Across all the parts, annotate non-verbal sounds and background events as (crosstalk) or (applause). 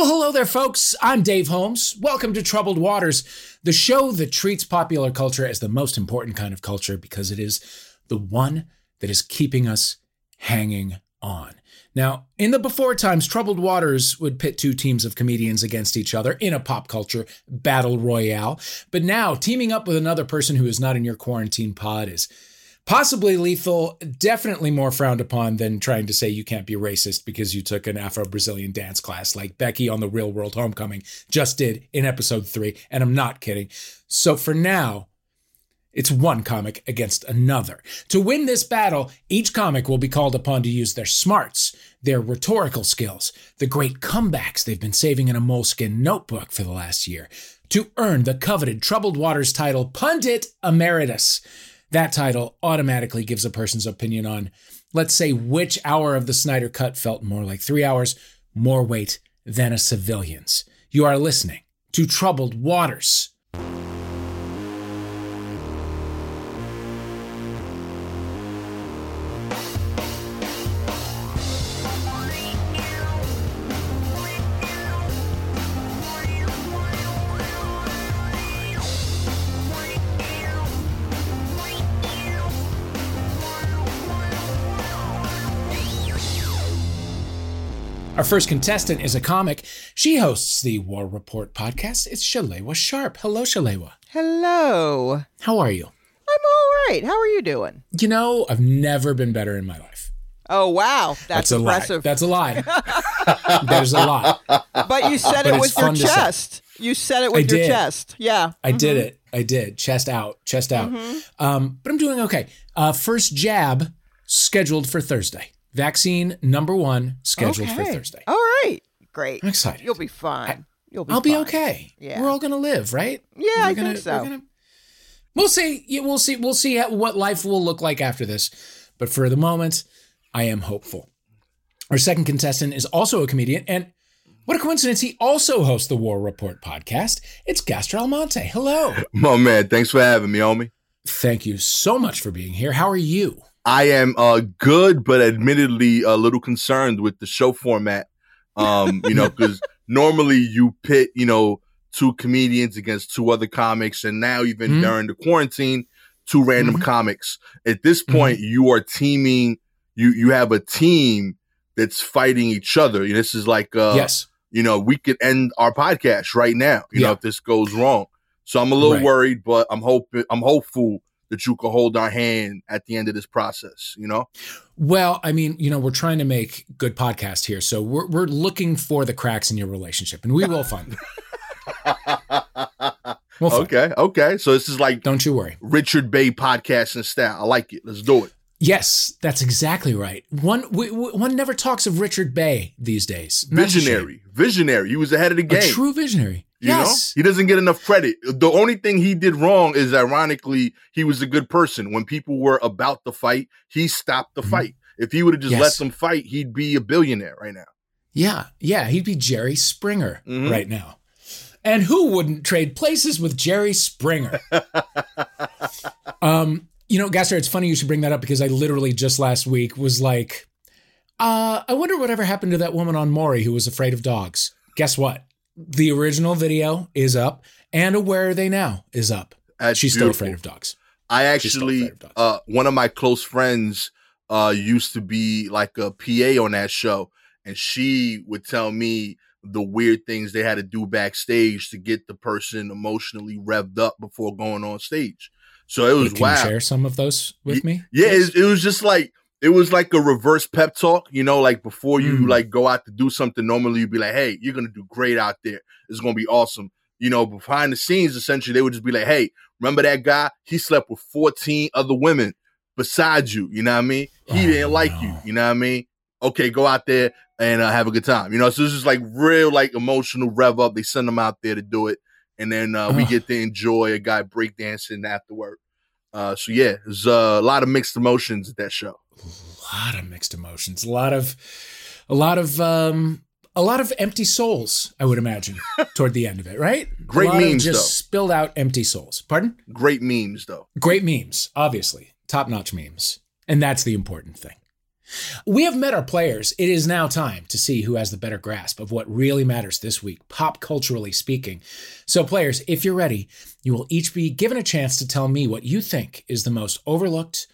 Well, hello there, folks. I'm Dave Holmes. Welcome to Troubled Waters, the show that treats popular culture as the most important kind of culture because it is the one that is keeping us hanging on. Now, in the before times, Troubled Waters would pit two teams of comedians against each other in a pop culture battle royale. But now, teaming up with another person who is not in your quarantine pod is possibly lethal, definitely more frowned upon than trying to say you can't be racist because you took an Afro Brazilian dance class like Becky on the Real World Homecoming just did in episode three. And I'm not kidding. So for now, it's one comic against another. To win this battle, each comic will be called upon to use their smarts, their rhetorical skills, the great comebacks they've been saving in a Moleskine notebook for the last year, to earn the coveted Troubled Waters title Pundit Emeritus. That title automatically gives a person's opinion on, let's say, which hour of the Snyder Cut felt more like three hours, more weight than a civilian's. You are listening to Troubled Waters. First contestant is a comic. She hosts the War Report podcast. It's Shalewa Sharpe. Hello, Shalewa. Hello. How are you? I'm all right. How are you doing? You know, I've never been better in my life. Oh wow, that's, a impressive. lie. That's a lie. (laughs) There's a lie. but you said But it with your fun to say. chest. You said it with your chest. Yeah. I did it. I did. Chest out. Chest out. Um, but I'm doing okay. Uh, first jab scheduled for Thursday. Vaccine number one scheduled for Thursday. All right. Great. I'm excited. You'll be fine. You'll be I'll be okay. Yeah. We're all gonna live, right? Yeah, We're I gonna, think so. we're gonna- we'll see. Yeah, we'll see. We'll see what life will look like after this. But for the moment, I am hopeful. Our second contestant is also a comedian, and what a coincidence! He also hosts the War Report podcast. It's Gastor Almonte. Hello. My man, thanks for having me, homie. Thank you so much for being here. How are you? I am uh good, but admittedly a little concerned with the show format. Um, you know, (laughs) because normally you pit, you know, two comedians against two other comics, and now even Mhm. during the quarantine, two random Mhm. comics. At this point, you are teaming. You you have a team that's fighting each other. This is like uh, yes. you know, we could end our podcast right now, you know, if this goes wrong. So I'm a little Right. worried, but I'm hoping I'm hopeful that you can hold our hand at the end of this process, you know? Well, I mean, you know, we're trying to make good podcast here, so we're we're looking for the cracks in your relationship, and we will find them. (laughs) We'll find them. okay, okay. So this is like Don't you worry. Richard Bey podcast and style. I like it. Let's do it. Yes, that's exactly right. One we, we- one never talks of Richard Bey these days. And that's a shame. Visionary. Visionary. He was ahead of the a game. true visionary. You yes, know? He doesn't get enough credit. The only thing he did wrong is ironically, he was a good person. When people were about to fight, he stopped the Mhm. fight. If he would have just Yes. let them fight, he'd be a billionaire right now. yeah, yeah. He'd be Jerry Springer Mhm. right now. And who wouldn't trade places with Jerry Springer? (laughs) um, you know, Gastor, it's funny you should bring that up because I literally just last week was like, uh, I wonder whatever happened to that woman on Maury who was afraid of dogs. Guess what? The original video is up, and Where Are They Now is up. That's She's still afraid of dogs. I actually, dogs. uh, one of my close friends uh, used to be like a PA on that show, and she would tell me the weird things they had to do backstage to get the person emotionally revved up before going on stage. So it was Can wild. you share some of those with me? Yeah, it, it was just like it was like a reverse pep talk, you know, like before you Mm. like go out to do something. Normally, you'd be like, "Hey, you're gonna do great out there. It's gonna be awesome." You know, behind the scenes, essentially, they would just be like, "Hey, remember that guy? He slept with 14 other women besides you. You know what I mean? He Oh, didn't like no. you. You know what I mean? Okay, go out there and uh, have a good time. You know, so this is like real, like emotional rev up. They send them out there to do it, and then uh, we get to enjoy a guy breakdancing afterward. Uh, so yeah, there's uh, a lot of mixed emotions at that show. A lot of mixed emotions, a lot of, a lot of, um, a lot of empty souls. I would imagine (laughs) toward the end of it, right? Great a lot of memes, just though. spilled out empty souls. Pardon? Great memes though. Great memes, obviously, top notch memes, and that's the important thing. We have met our players. It is now time to see who has the better grasp of what really matters this week, pop culturally speaking. So, players, if you're ready, you will each be given a chance to tell me what you think is the most overlooked,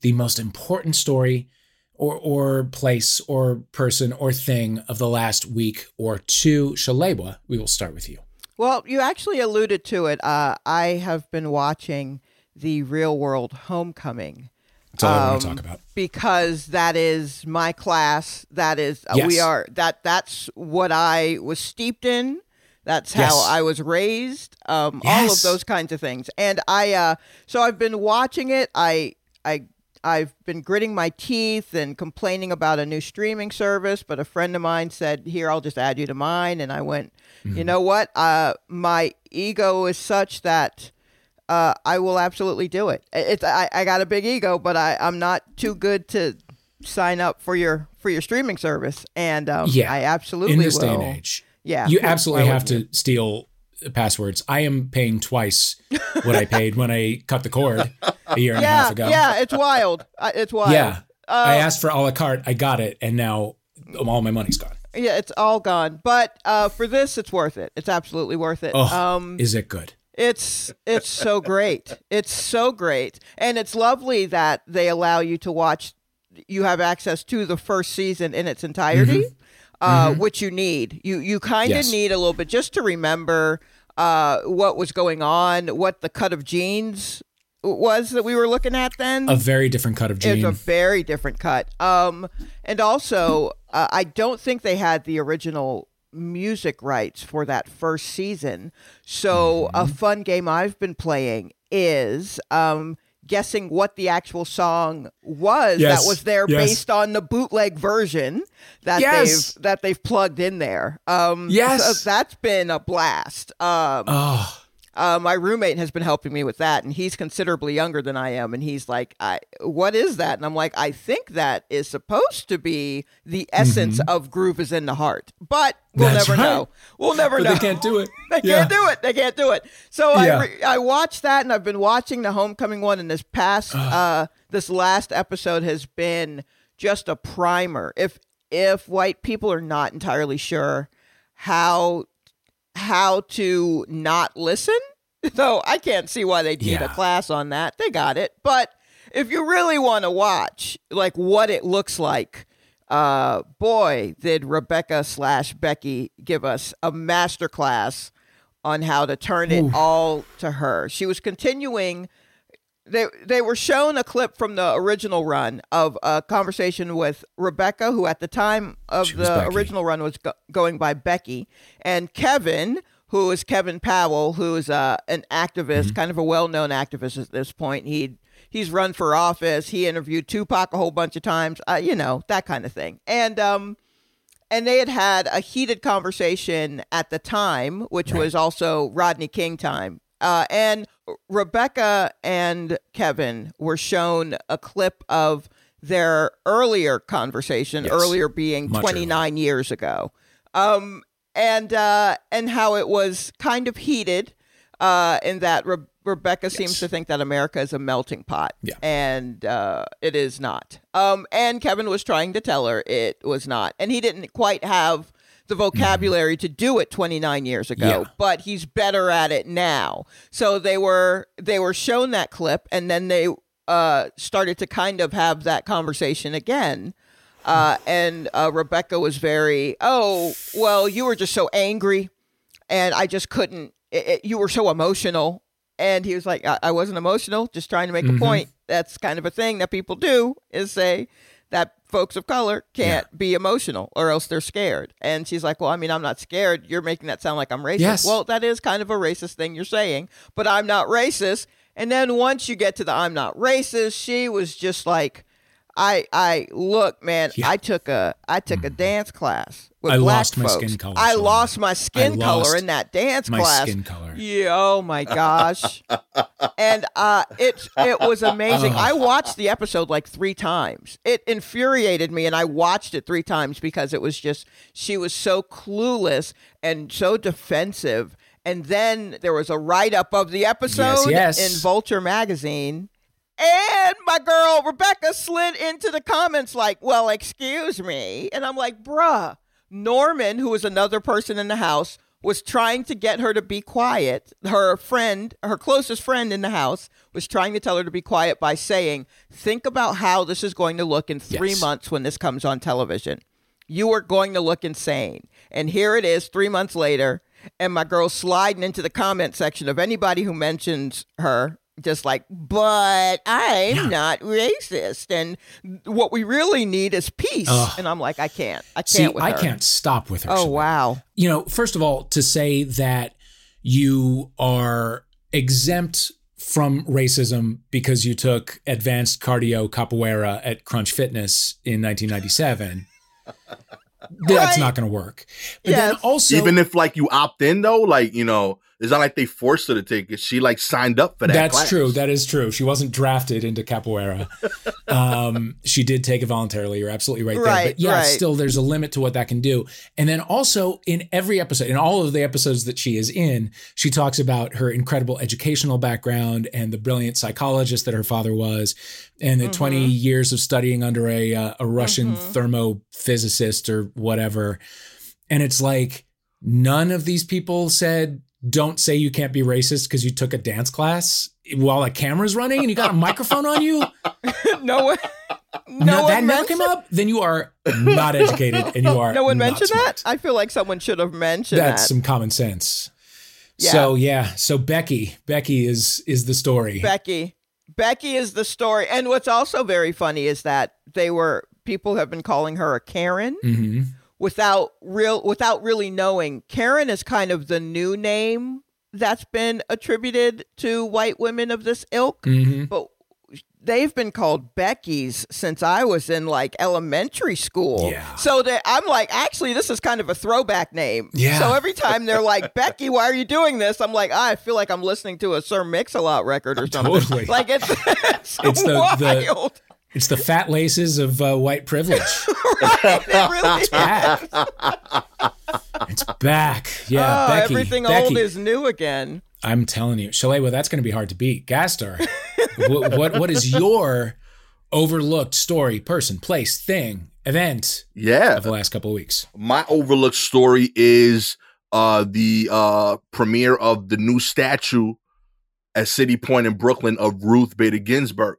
the most important story, or, or place, or person, or thing of the last week or two. Shalewa, we will start with you. Well, you actually alluded to it. Uh, I have been watching the Real World Homecoming. That's all I want to talk about. because that is my class. That is uh, Yes. we are that that's what I was steeped in. That's how Yes. I was raised. Um, all of those kinds of things. And I uh, so I've been watching it. I I I've been gritting my teeth and complaining about a new streaming service, but a friend of mine said, "Here, I'll just add you to mine." And I went, Mm-hmm. "You know what? Uh, my ego is such that." uh, I will absolutely do it. It's I, I got a big ego, but I, I'm not too good to sign up for your for your streaming service, and um, Yeah. I absolutely In this will. day and age, Yeah, you absolutely have to steal passwords. I am paying twice what I paid when I cut the cord a year and a half Yeah, ago. yeah, it's wild. Uh, It's wild. Yeah. Uh, I asked for a la carte. I got it, and now all my money's gone. yeah, it's all gone. But uh, for this, it's worth it. It's absolutely worth it. Oh, um, is it good? It's it's so great. It's so great, and it's lovely that they allow you to watch. You have access to the first season in its entirety, uh, which you need. You you kind of Yes. need a little bit just to remember uh, what was going on, what the cut of jeans was that we were looking at then. A very different cut of jeans. It's a very different cut. Um, and also, uh, I don't think they had the original music rights for that first season. So, a fun game I've been playing is um, guessing what the actual song was Yes, that was there yes. based on the bootleg version that Yes. they've that they've plugged in there. Um, Yes. so that's been a blast. Um, oh, uh, my roommate has been helping me with that, and he's considerably younger than I am. And he's like, I, "What is that?" And I'm like, "I think that is supposed to be the essence of groove is in the heart, but we'll Mm-hmm. That's never right. know. We'll never but know. they can't do it. (laughs) They Yeah. can't do it. They can't do it. So Yeah. I re- I watched that, and I've been watching the homecoming one. And this past uh, this last episode has been just a primer. If if white people are not entirely sure how how to not listen, (laughs) though I can't see why they need a class on that. They got it, but if you really want to watch like what it looks like uh, boy, did Rebecca slash Becky give us a master class on how to turn it all to her. She was continuing. They they were shown a clip from the original run of a conversation with Rebecca, who at the time of the Becky. original run was go- going by Becky, and Kevin, who is Kevin Powell, who is uh, an activist, Mm-hmm. kind of a well known activist at this point. He he's run for office. He interviewed Tupac a whole bunch of times. Uh, you know that kind of thing. And um, and they had had a heated conversation at the time, which Right. was also Rodney King time. Uh, and Rebecca and Kevin were shown a clip of their earlier conversation, Yes. earlier being Much 29 years ago. Um, and uh, and how it was kind of heated uh, in that Re- Rebecca seems to think that America is a melting pot, Yeah. and uh, it is not. Um, and Kevin was trying to tell her it was not, and he didn't quite have the vocabulary to do it 29 years ago, Yeah. but he's better at it now. So they were they were shown that clip, and then they uh, started to kind of have that conversation again. Uh, and uh, Rebecca was very, oh, well, you were just so angry, and I just couldn't. It, it- you were so emotional, and he was like, I, I wasn't emotional, just trying to make a point. That's kind of a thing that people do is say that folks of color can't be emotional or else they're scared. And she's like, Well, I mean, I'm not scared. You're making that sound like I'm racist. Yes. Well, that is kind of a racist thing you're saying, but I'm not racist. And then once you get to the I'm not racist, she was just like, I I look, man, Yeah. Mm-hmm. I took a I took a dance class with I black lost my skin color, I Shalom. lost my skin color in that dance my class. skin color. Yeah, oh my gosh. (laughs) and uh it it was amazing. I watched the episode like 3 times. It infuriated me and I watched it 3 times because it was just she was so clueless and so defensive. And then there was a write up of the episode yes. in Vulture magazine. And my girl Rebecca slid into the comments like, "Well, excuse me," and I'm like, "Bruh." Norman, who was another person in the house, was trying to get her to be quiet. Her friend, her closest friend in the house, was trying to tell her to be quiet by saying, Think about how this is going to look in three Yes. months when this comes on television. You are going to look insane. And here it is, three months later, and my girl's sliding into the comment section of anybody who mentions her. Just like, but I'm Yeah. not racist, and what we really need is peace. Ugh. And I'm like, I can't, I can't See, with I can't stop with her. Oh Shalane. wow, you know, first of all, to say that you are exempt from racism because you took advanced cardio capoeira at Crunch Fitness in 1997. That's Right. not going to work. But then also, Even if like you opt in though, like you know, it's not like they forced her to take it. She like signed up for that. that's class. true. That is true. She wasn't drafted into capoeira. (laughs) um, she did take it voluntarily. You're absolutely right, there. But yeah, right. still, there's a limit to what that can do. And then also in every episode, in all of the episodes that she is in, she talks about her incredible educational background and the brilliant psychologist that her father was, and the Mm-hmm. 20 years of studying under a uh, a Russian thermophysicist or whatever. And it's like none of these people said don't say you can't be racist because you took a dance class while a camera's running and you got a microphone on you. (laughs) no one, no No, one that never came up. Then you are not educated and you are No one mentioned smart. that. I feel like someone should have mentioned That's that. some common sense. Yeah. So yeah, so Becky, Becky is is the story. Becky. Becky is the story. And what's also very funny is that they were people have been calling her a Karen hmm without real without really knowing. Karen is kind of the new name that's been attributed to white women of this ilk, hmm but they've been called Becky's since I was in like elementary school. Yeah. So that I'm like, actually, this is kind of a throwback name. Yeah. So every time they're like, (laughs) Becky, why are you doing this? I'm like, I feel like I'm listening to a Sir Mix-a-Lot record or (laughs) something. Totally. Like it's, (laughs) it's, It's the- the- wild. It's the fat laces of uh, white privilege. (laughs) right? It really is. back. it's back. Yeah, oh, Becky. everything Becky. old is new again. I'm telling you, Shalewa, that's going to be hard to beat. Gastor, what, what what is your overlooked story, person, place, thing, event Yeah. of the last couple of weeks? my overlooked story is uh the uh premiere of the new statue at City Point in Brooklyn of Ruth Bader Ginsburg.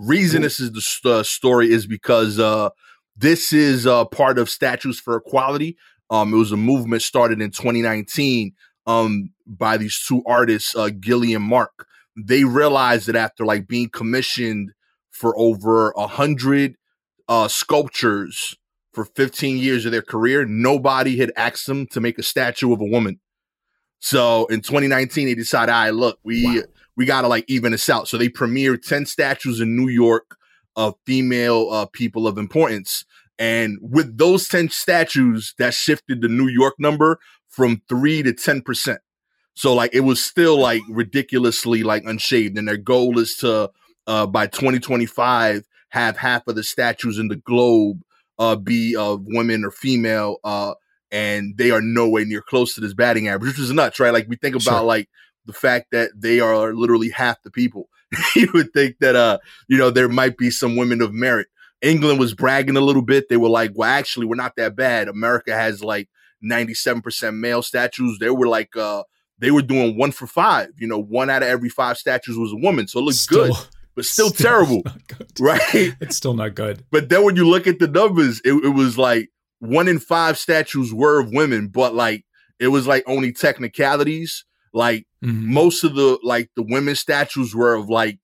Reason this is the st- story is because uh this is uh part of Statues for Equality. Um it was a movement started in 2019 um by these two artists uh Gillie and Marc. They realized that after like being commissioned for over a hundred uh sculptures for 15 years of their career, nobody had asked them to make a statue of a woman. So in 2019, they decided, all right, look, we Wow. We gotta like even this out. So they premiered 10 statues in New York of female uh, people of importance. And with those 10 statues, that shifted the New York number from three to 10%. So like it was still like ridiculously like unshaved. And their goal is to uh by 2025 have half of the statues in the globe uh be of women or female uh and they are nowhere near close to this batting average, which is nuts, right? Like we think about Sure. like the fact that they are literally half the people. (laughs) you would think that uh, you know, there might be some women of merit. England was bragging a little bit. They were like, well, actually, we're not that bad. America has like 97% male statues. They were like uh they were doing one for five. You know, one out of every five statues was a woman. So it looked good, but still, (laughs) terrible. (laughs) Right. It's still not good. But then when you look at the numbers, it, it was like one in five statues were of women, but like it was like only technicalities. Like Mhm. most of the like the women statues were of like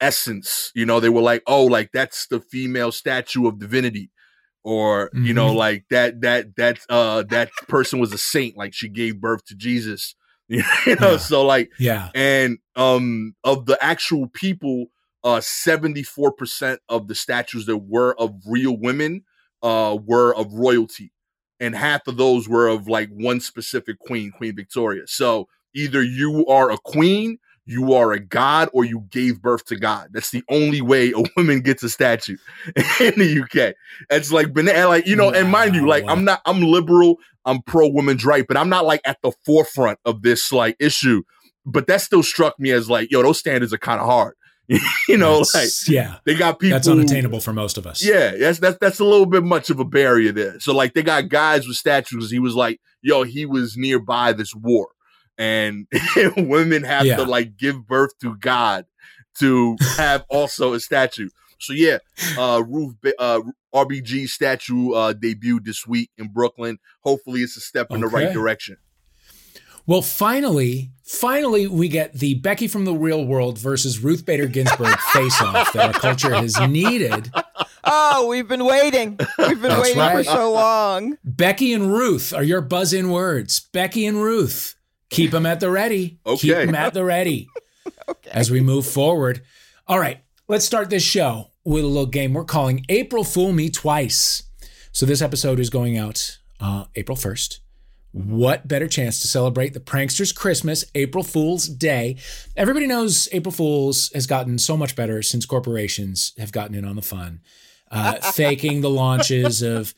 essence. You know, they were like, oh, like that's the female statue of divinity. Or, you know, Mhm. like that that that uh that person was a saint, like she gave birth to Jesus. (laughs) You know, Yeah. so like Yeah. and um of the actual people uh 74% of the statues that were of real women uh were of royalty and half of those were of like one specific queen queen victoria so either you are a queen you are a god or you gave birth to god that's the only way a (laughs) woman gets a statue (laughs) in the uk it's like like you know and mind you like i'm not i'm liberal i'm pro women's right but i'm not like at the forefront of this like issue but that still struck me as like yo those standards are kind of hard (laughs) you know, That's- like yeah, they got people that's unattainable for most of us. Yeah, that's that's that's a little bit much of a barrier there. So like they got guys with statues. He was like, yo, he was nearby this war, and (laughs) women have Yeah. to like give birth to God to have (laughs) also a statue. So yeah, uh, Ruth Ba- uh, RBG statue uh, debuted this week in Brooklyn. Hopefully, it's a step in the right direction. Well, finally, finally, we get the Becky from the real world versus Ruth Bader Ginsburg (laughs) face off that our culture has needed. Oh, we've been waiting. We've been That's waiting right. for so long. Becky and Ruth are your buzz in words. Becky and Ruth. Keep them at the ready. Okay. Keep them at the ready (laughs) Okay. as we move forward. All right, let's start this show with a little game we're calling April Fool Me Twice. So this episode is going out uh, April 1st. What better chance to celebrate the prankster's Christmas, April Fool's Day? Everybody knows April Fool's has gotten so much better since corporations have gotten in on the fun, uh, faking the launches of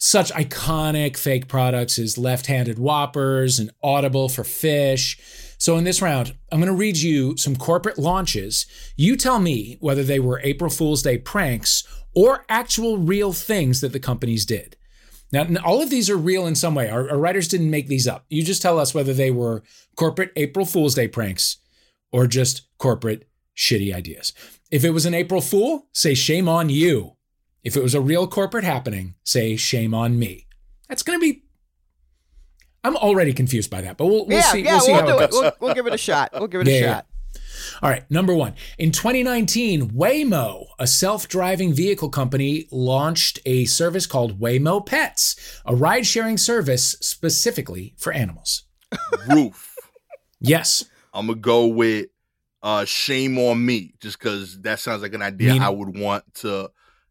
such iconic fake products as left handed whoppers and Audible for fish. So, in this round, I'm going to read you some corporate launches. You tell me whether they were April Fool's Day pranks or actual real things that the companies did. Now, all of these are real in some way. Our, our writers didn't make these up. You just tell us whether they were corporate April Fool's Day pranks or just corporate shitty ideas. If it was an April Fool, say shame on you. If it was a real corporate happening, say shame on me. That's going to be. I'm already confused by that, but we'll, we'll yeah, see. yeah, we'll see we'll how do it it. goes. We'll, we'll give it a shot. We'll give it Yeah, a yeah, shot. All right, number one. In 2019, Waymo, a self driving vehicle company, launched a service called Waymo Pets, a ride sharing service specifically for animals. Roof. Yes. I'm gonna go with uh, shame on me, just because that sounds like an idea Meaning- I would want to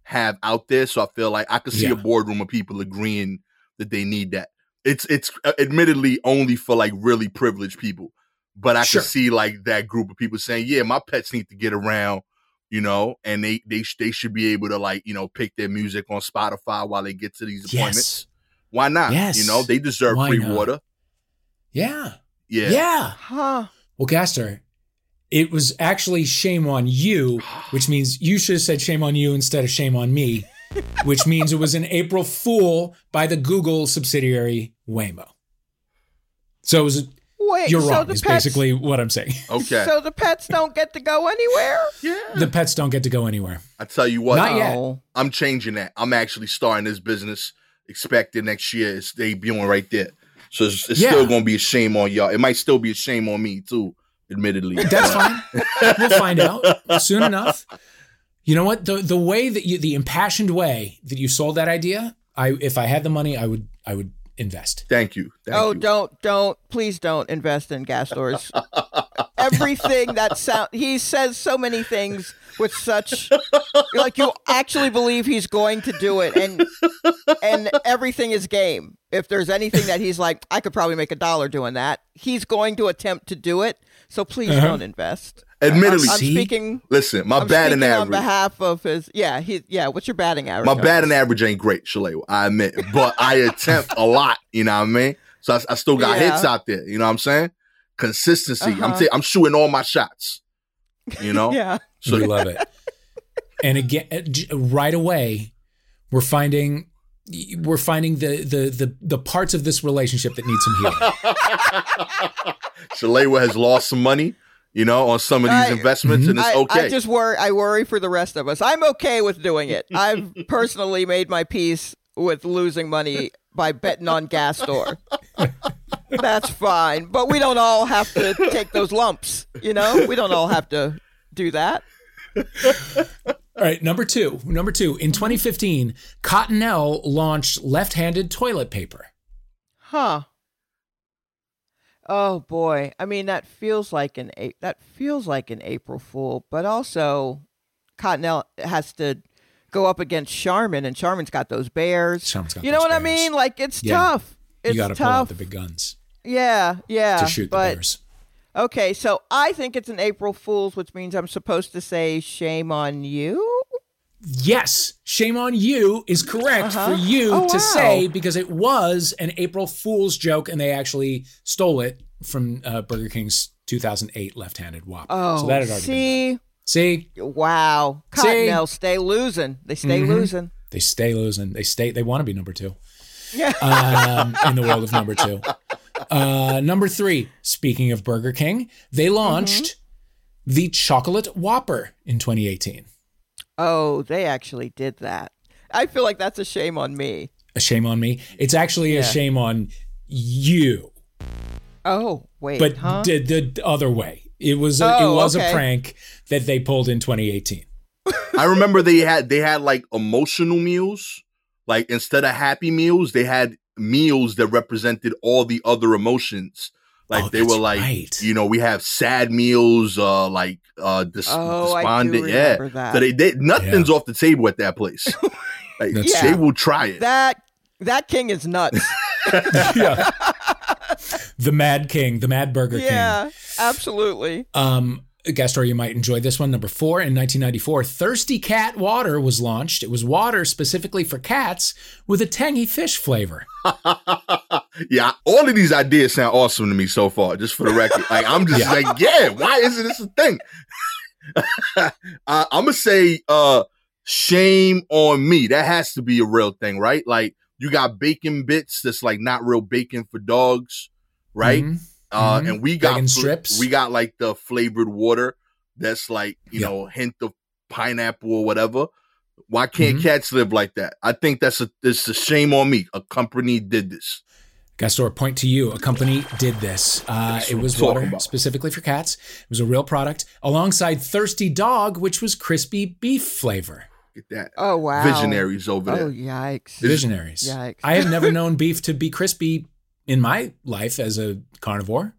have out there. So I feel like I could see Yeah. a boardroom of people agreeing that they need that. It's it's uh, admittedly only for like really privileged people, but I Sure. could see like that group of people saying, "Yeah, my pets need to get around." You know, and they they they should be able to like you know pick their music on Spotify while they get to these appointments. Yes. Why not? Yes. You know, they deserve Why free not? water. Yeah. Yeah. Yeah. Huh. Well, Gastor, it was actually shame on you, which means you should have said shame on you instead of shame on me, (laughs) which means it was an April Fool by the Google subsidiary Waymo. So it was Wait, you're so wrong. the is pets, basically what I'm saying. Okay. So the pets don't get to go anywhere? yeah. The pets don't get to go anywhere. I tell you what, Not yet. I'm changing that. I'm actually starting this business. Expected next year. It's debuting right there. So it's, it's Yeah. still gonna be a shame on y'all. It might still be a shame on me too, admittedly. (laughs) That's fine. We'll find out soon enough. You know what? The the way that you the impassioned way that you sold that idea, I if I had the money, I would I would invest. Thank you. Thank oh, you. don't, don't, please don't invest in gas stores. Everything that (laughs) sound, he says so many things with such, like you actually believe he's going to do it, and and everything is game. If there's anything that he's like, I could probably make a dollar doing that, he's going to attempt to do it. So please Uh-huh. don't invest. Admittedly, I'm See? speaking. listen, my I'm batting speaking on average. behalf of his. Yeah, he. Yeah, what's your batting average? My batting average ain't great, Shalay. I admit, (laughs) but I attempt a lot. You know what I mean? So I, I still got Yeah. hits out there. You know what I'm saying? Consistency. I'm Uh-huh. I'm shooting all my shots. You know. (laughs) Yeah. So we love it. (laughs) And again, uh, right away, we're finding we're finding the the the the parts of this relationship that need some healing. (laughs) Shalewa has lost some money, you know, on some of these I- investments, and it's okay. I just worry. I worry for the rest of us. I'm okay with doing it. I've (laughs) personally made my peace with losing money by betting on Gastor. That's fine, but we don't all have to take those lumps. You know, we don't all have to do that. All right, number two. Number two. In mm-hmm. 2015, Cottonelle launched left-handed toilet paper. Huh. Oh boy. I mean that feels like an A- that feels like an April Fool, but also Cottonelle has to go up against Charmin and Charmin's got those bears. Charmin's got you know what I mean? Like it's Yeah. tough. It's you got to pull out the big guns yeah, yeah. to shoot but the bears. Okay, so I think it's an April Fool's, which means I'm supposed to say shame on you. Yes, shame on you is correct Uh-huh. for you Oh, to wow. say because it was an April Fool's joke and they actually stole it from uh, Burger King's 2008 left-handed Whopper. Oh, so that had already see, See, Wow. Cottonelle stay losing. They stay Mhm. losing. they stay losing. They stay. They want to be number two Yeah. um, in the world of number two. (laughs) Uh, number three. Speaking of Burger King, they launched the chocolate Whopper in 2018. Oh, they actually did that. I feel like that's a shame on me. A shame on me. It's actually a shame on you, Oh, wait. but huh? the, the other way. It was a, Oh, it was okay. a prank that they pulled in 2018. I remember they had they had like emotional meals. Like instead of happy meals, they had meals that represented all the other emotions. Like Oh, they were like, right. you know, we have sad meals, uh, like uh, dis- oh, I do despondent. yeah, remember that. so they, they nothing's off the table at that place. (laughs) like That's they will try it. that that king is nuts. (laughs) (laughs) yeah. the Mad King, the Mad Burger King. yeah, absolutely. Um, guest story you might enjoy this one. Number four in 1994, Thirsty Cat Water was launched. It was water specifically for cats with a tangy fish flavor. (laughs) yeah, all of these ideas sound awesome to me so far. Just for the record, like I'm just (laughs) Yeah. like, yeah, why isn't this a thing? (laughs) uh, I'm gonna say, uh, shame on me. That has to be a real thing, right? Like you got bacon bits that's like not real bacon for dogs, right? Mhm. Uh, Mhm. and we got fl- strips. We got like the flavored water that's like you Yeah. know hint of pineapple or whatever. Why can't Mhm. cats live like that? I think that's a it's a shame on me. A company did this. Gastor, point to you. A company did this. Uh, it was water about. specifically for cats. It was a real product alongside Thirsty Dog, which was crispy beef flavor. Get that. Oh wow. Visionaries over there. Oh there. yikes. Visionaries. Yikes. I have never (laughs) known beef to be crispy in my life as a carnivore,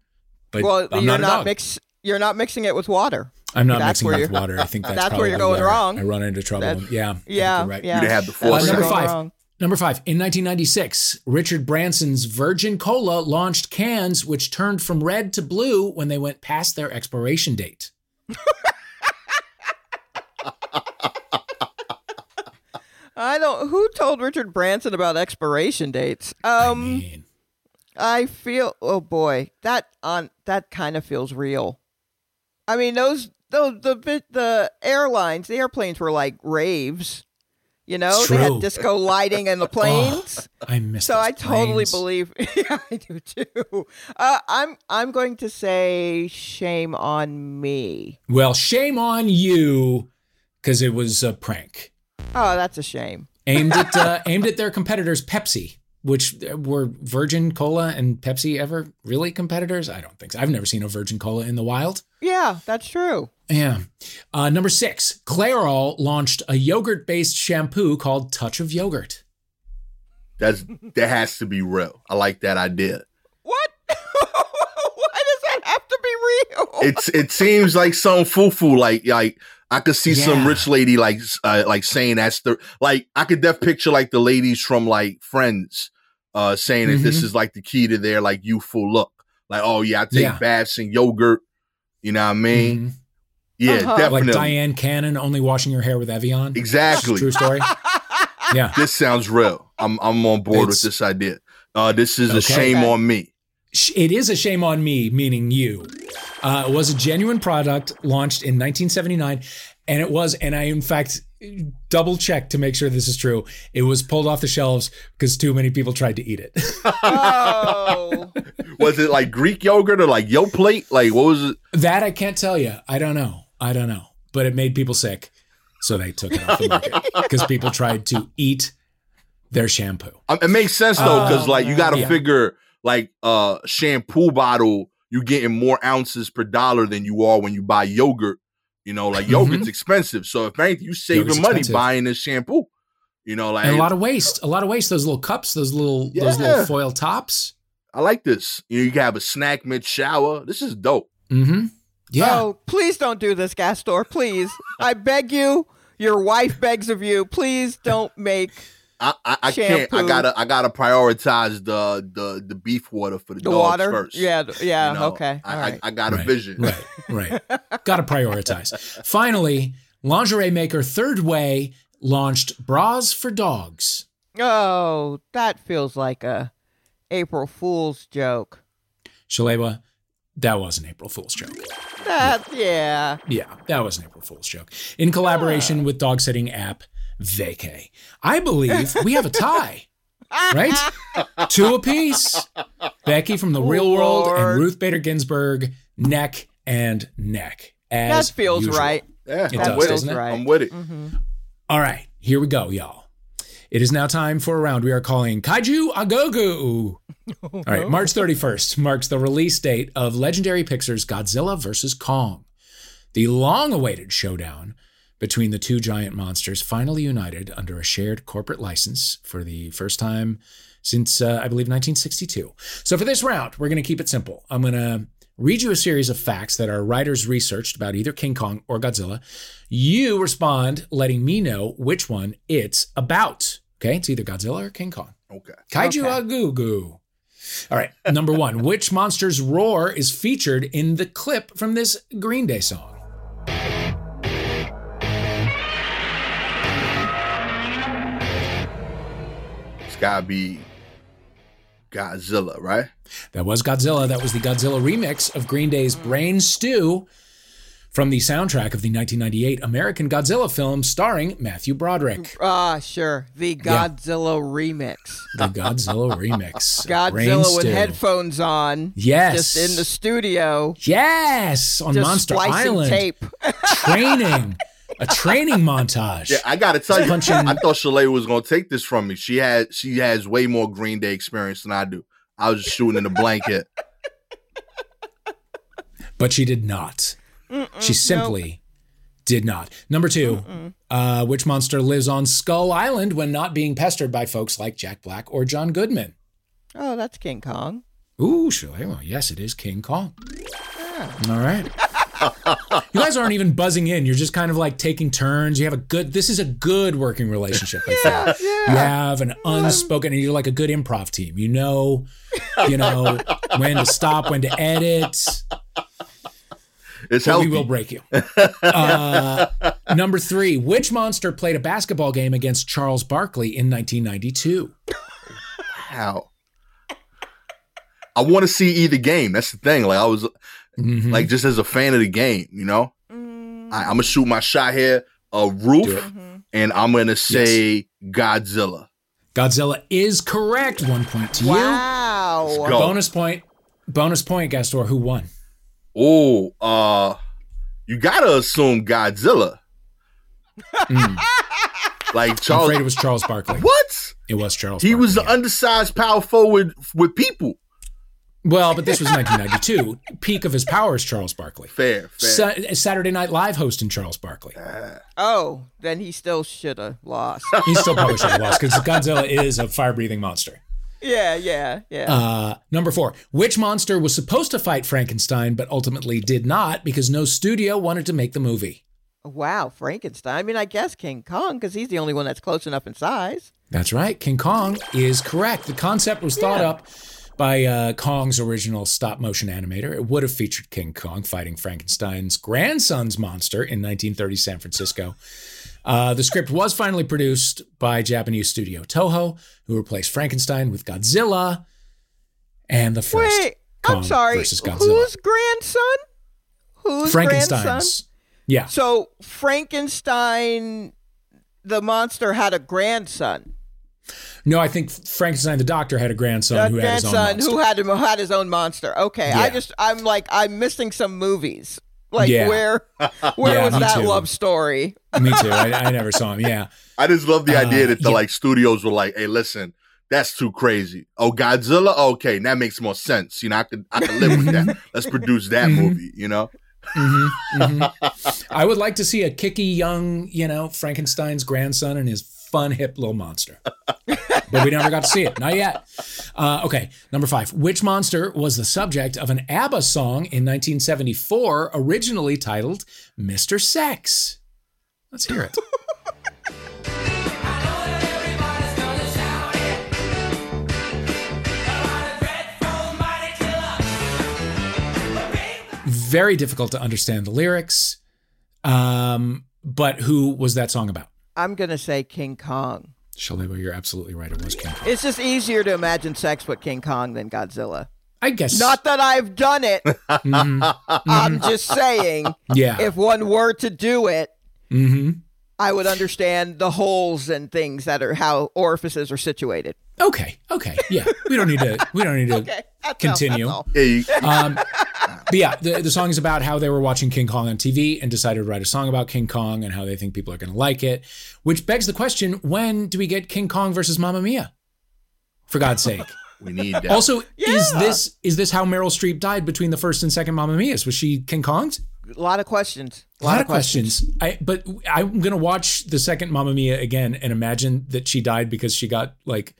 but well, I'm you're not a not dog. mix. You're not mixing it with water. I'm not That's mixing it with water. I think (laughs) that's, That's where you're probably going wrong. I run into trouble. That's- yeah. Yeah, you're right. yeah. You'd have the That's where number five. wrong. Number five, in 1996, Richard Branson's Virgin Cola launched cans which turned from red to blue when they went past their expiration date. (laughs) I don't. Who told Richard Branson about expiration dates? I Um, mean, I feel. Oh boy, that on that kind of feels real. I mean, those those the the airlines, the airplanes were like raves. You know, they had disco lighting in the (laughs) planes. I miss so I totally planes. believe. (laughs) Yeah, I do too. Uh, I'm I'm going to say shame on me. Well, shame on you because it was a prank Oh, that's a shame. aimed at (laughs) uh, aimed at their competitors, Pepsi. Which were Virgin Cola and Pepsi ever really competitors? I don't think so. I've never seen a Virgin Cola in the wild. Yeah, that's true. Yeah. Uh, number six, Clairol launched a yogurt based shampoo called Touch of Yogurt. That's that has to be real. I like that idea. What? (laughs) Why does that have to be real? It's it seems like some foo-foo like like I could see some rich lady like uh, like saying that's the like I could def picture like the ladies from like Friends uh saying that this Mhm. is like the key to their like youthful look. Like oh yeah, I take Yeah. baths and yogurt. You know what I mean? Mhm. Yeah, Uh-huh. definitely. Like Dyan Cannon only washing her hair with Evian. Exactly. True story. (laughs) Yeah. This sounds real. I'm I'm on board It's- with this idea. Uh this is a shame Okay. on me. It is a shame on me, meaning you. Uh, it was a genuine product launched in 1979. And it was, and I, in fact, double checked to make sure this is true. It was pulled off the shelves because too many people tried to eat it. (laughs) oh, Was it like Greek yogurt or like Yoplait? Like what was it? that I can't tell you. I don't know. I don't know. But it made people sick. So they took it off the market (laughs) because people tried to eat their shampoo. Um, It makes sense though, because Oh, like you got to yeah. figure like uh shampoo bottle, you're getting more ounces per dollar than you are when you buy yogurt. You know, like yogurt's expensive. So if anything, you saving Mm-hmm. Money expensive. buying this shampoo. You know, like And a lot of waste. A lot of waste. Those little cups, those little those little foil tops. I like this. You know, you can have a snack mid shower. This is dope. Mm-hmm. Yeah. oh, please don't do this, Gastor. Please, I beg you. Your wife begs of you. Please don't make I I, I can't. I gotta I gotta prioritize the the the beef water for the, the dogs water. first. Yeah, yeah. You know, okay, I, all right. I, I got a vision. Right, right. Got to prioritize. Finally, lingerie maker Third Way launched bras for dogs. oh, that feels like a April Fool's joke. Shalewa, that was an April Fool's joke. That yeah. Yeah, that was an April Fool's joke. In collaboration with dog sitting app Vacay. I believe we have a tie. Right? (laughs) Two apiece. Becky from the real world and Ruth Bader Ginsburg, neck and neck. As That feels usual. right. Yeah, It I'm does, with doesn't it. it? Right. I'm with it. Mm-hmm. All right, here we go, y'all. It is now time for a round we are calling Kaiju Agogu. All right, (laughs) March 31st marks the release date of legendary Pictures' Godzilla vs. Kong. The long awaited showdown between the two giant monsters finally united under a shared corporate license for the first time since, uh, I believe, 1962. So for this round, we're going to keep it simple. I'm going to read you a series of facts that our writers researched about either King Kong or Godzilla. You respond, letting me know which one it's about. Okay, it's either Godzilla or King Kong. Okay. Kaiju Okay. Agugu. All right, number one. (laughs) Which monster's roar is featured in the clip from this Green Day song? Gotta be Godzilla, right? That was Godzilla. That was the Godzilla remix of Green Day's Brain Stew from the soundtrack of the 1998 American Godzilla film starring Matthew Broderick. Ah, sure. The Godzilla remix. The Godzilla remix. of (laughs) Brain Godzilla with headphones on. Yes. Just in the studio. Yes, on Just Monster splicing Island. tape. (laughs) Training. A training montage. Yeah, I gotta tell you, Punching- I thought Shalay was gonna take this from me. She had she has way more Green Day experience than I do. I was just shooting in the blanket. but she did not. she simply did not. Number 2 uh, which monster lives on Skull Island when not being pestered by folks like Jack Black or John Goodman? Oh, that's King Kong. Ooh, sure. Well, yes, it is King Kong. All right. You guys aren't even buzzing in. You're just kind of like taking turns. You have a good. This is a good working relationship. I feel. You have an unspoken, and you're like a good improv team. You know, you know when to stop, when to edit. It's healthy. we will break you. Uh, number three, which monster played a basketball game against Charles Barkley in 1992? How? I want to see either game. That's the thing. Like I was Mhm. like just as a fan of the game, you know. I, I'm gonna shoot my shot here. A roof, and I'm gonna say Godzilla. Godzilla is correct. One point to you. Wow. Bonus point. Bonus point, Gastor. Who won? Oh, uh, you gotta assume Godzilla. Mm. (laughs) Like I'm afraid it was Charles Barkley. what? It was Charles. He was the yeah. undersized power forward with people. Well, but this was 1992. Peak of his powers, Charles Barkley. Fair, fair. Sa- Saturday Night Live host hosting Charles Barkley. Oh, then he still should have lost. (laughs) He still probably should have lost because Godzilla is a fire-breathing monster. yeah, yeah, yeah. Uh, number four, which monster was supposed to fight Frankenstein but ultimately did not because no studio wanted to make the movie? wow, Frankenstein. I mean, I guess King Kong because he's the only one that's close enough in size. That's right. King Kong is correct. The concept was thought Yeah. up by uh, Kong's original stop motion animator. It would have featured King Kong fighting Frankenstein's grandson's monster in 1930 San Francisco. Uh, the script was finally produced by Japanese studio Toho, who replaced Frankenstein with Godzilla and the first Wait, Kong I'm sorry. versus Godzilla. Whose grandson? Whose grandson? Frankenstein's. Yeah. So Frankenstein, the monster, had a grandson. No, I think Frankenstein the doctor had a grandson A who had his own monster. who had him had his own monster. Okay, I just I'm like I'm missing some movies. Like Yeah. where (laughs) where Yeah, was that too. love story? Me too. I, I never saw him. Yeah. I just love the Uh, idea that the yeah. like studios were like, "Hey, listen, that's too crazy." Oh, Godzilla. Okay, that makes more sense. You know, I could I could live with that. (laughs) Let's produce that Mhm. movie. You know, hmm (laughs) I would like to see a kicky young, you know, Frankenstein's grandson and his fun hip little monster. but we never got to see it. Not yet. Uh, okay, number five. Which monster was the subject of an ABBA song in 1974, originally titled Mr. Sex? Let's hear it. Very difficult to understand the lyrics. Um, but who was that song about? I'm gonna say King Kong. Shalewa, you're absolutely right. It was King Kong. It's just easier to imagine sex with King Kong than Godzilla. I guess Not that I've done it. (laughs) Mhm. I'm just saying, Yeah. if one were to do it, hmm I would understand the holes and things that are how orifices are situated. Okay. Okay. Yeah. We don't need to. We don't need to. (laughs) Okay, Continue. All, Yeah, you- Um, but yeah, the, the song is about how they were watching King Kong on TV and decided to write a song about King Kong and how they think people are going to like it. Which begs the question: When do we get King Kong versus Mamma Mia? For God's sake! (laughs) we need that. Also, is this is this how Meryl Streep died between the first and second Mamma Mia's? Was she King Konged? A lot of questions. A lot, of questions. I but I'm gonna watch the second Mamma Mia again and imagine that she died because she got like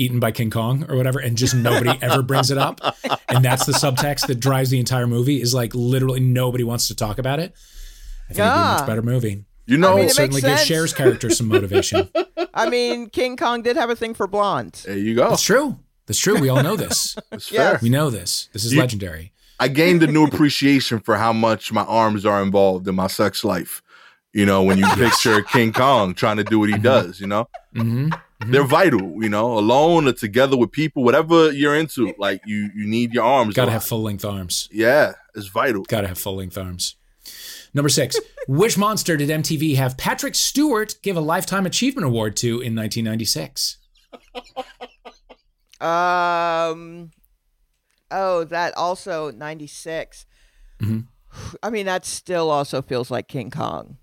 eaten by King Kong or whatever, and just nobody ever brings it up. And that's the subtext that drives the entire movie is like literally nobody wants to talk about it. I think it'd be a much better movie. you know, I mean, it Certainly gives give. Cher's character some motivation. (laughs) I mean, King Kong did have a thing for blondes. there you go. That's true. That's true. We all know this. (laughs) That's Yeah. fair. We know this. This is You- legendary. I gained a new appreciation for how much my arms are involved in my sex life. You know, when you (laughs) picture King Kong trying to do what he mm-hmm. does, you know, mm-hmm. They're vital. You know, alone or together with people, whatever you're into, like you, you need your arms. Got to have full length arms. yeah, it's vital. Got to have full length arms. Number six. (laughs) Which monster did MTV have Patrick Stewart give a Lifetime Achievement Award to in 1996? (laughs) Um, oh, that also ninety Mhm. I mean, that still also feels like King Kong.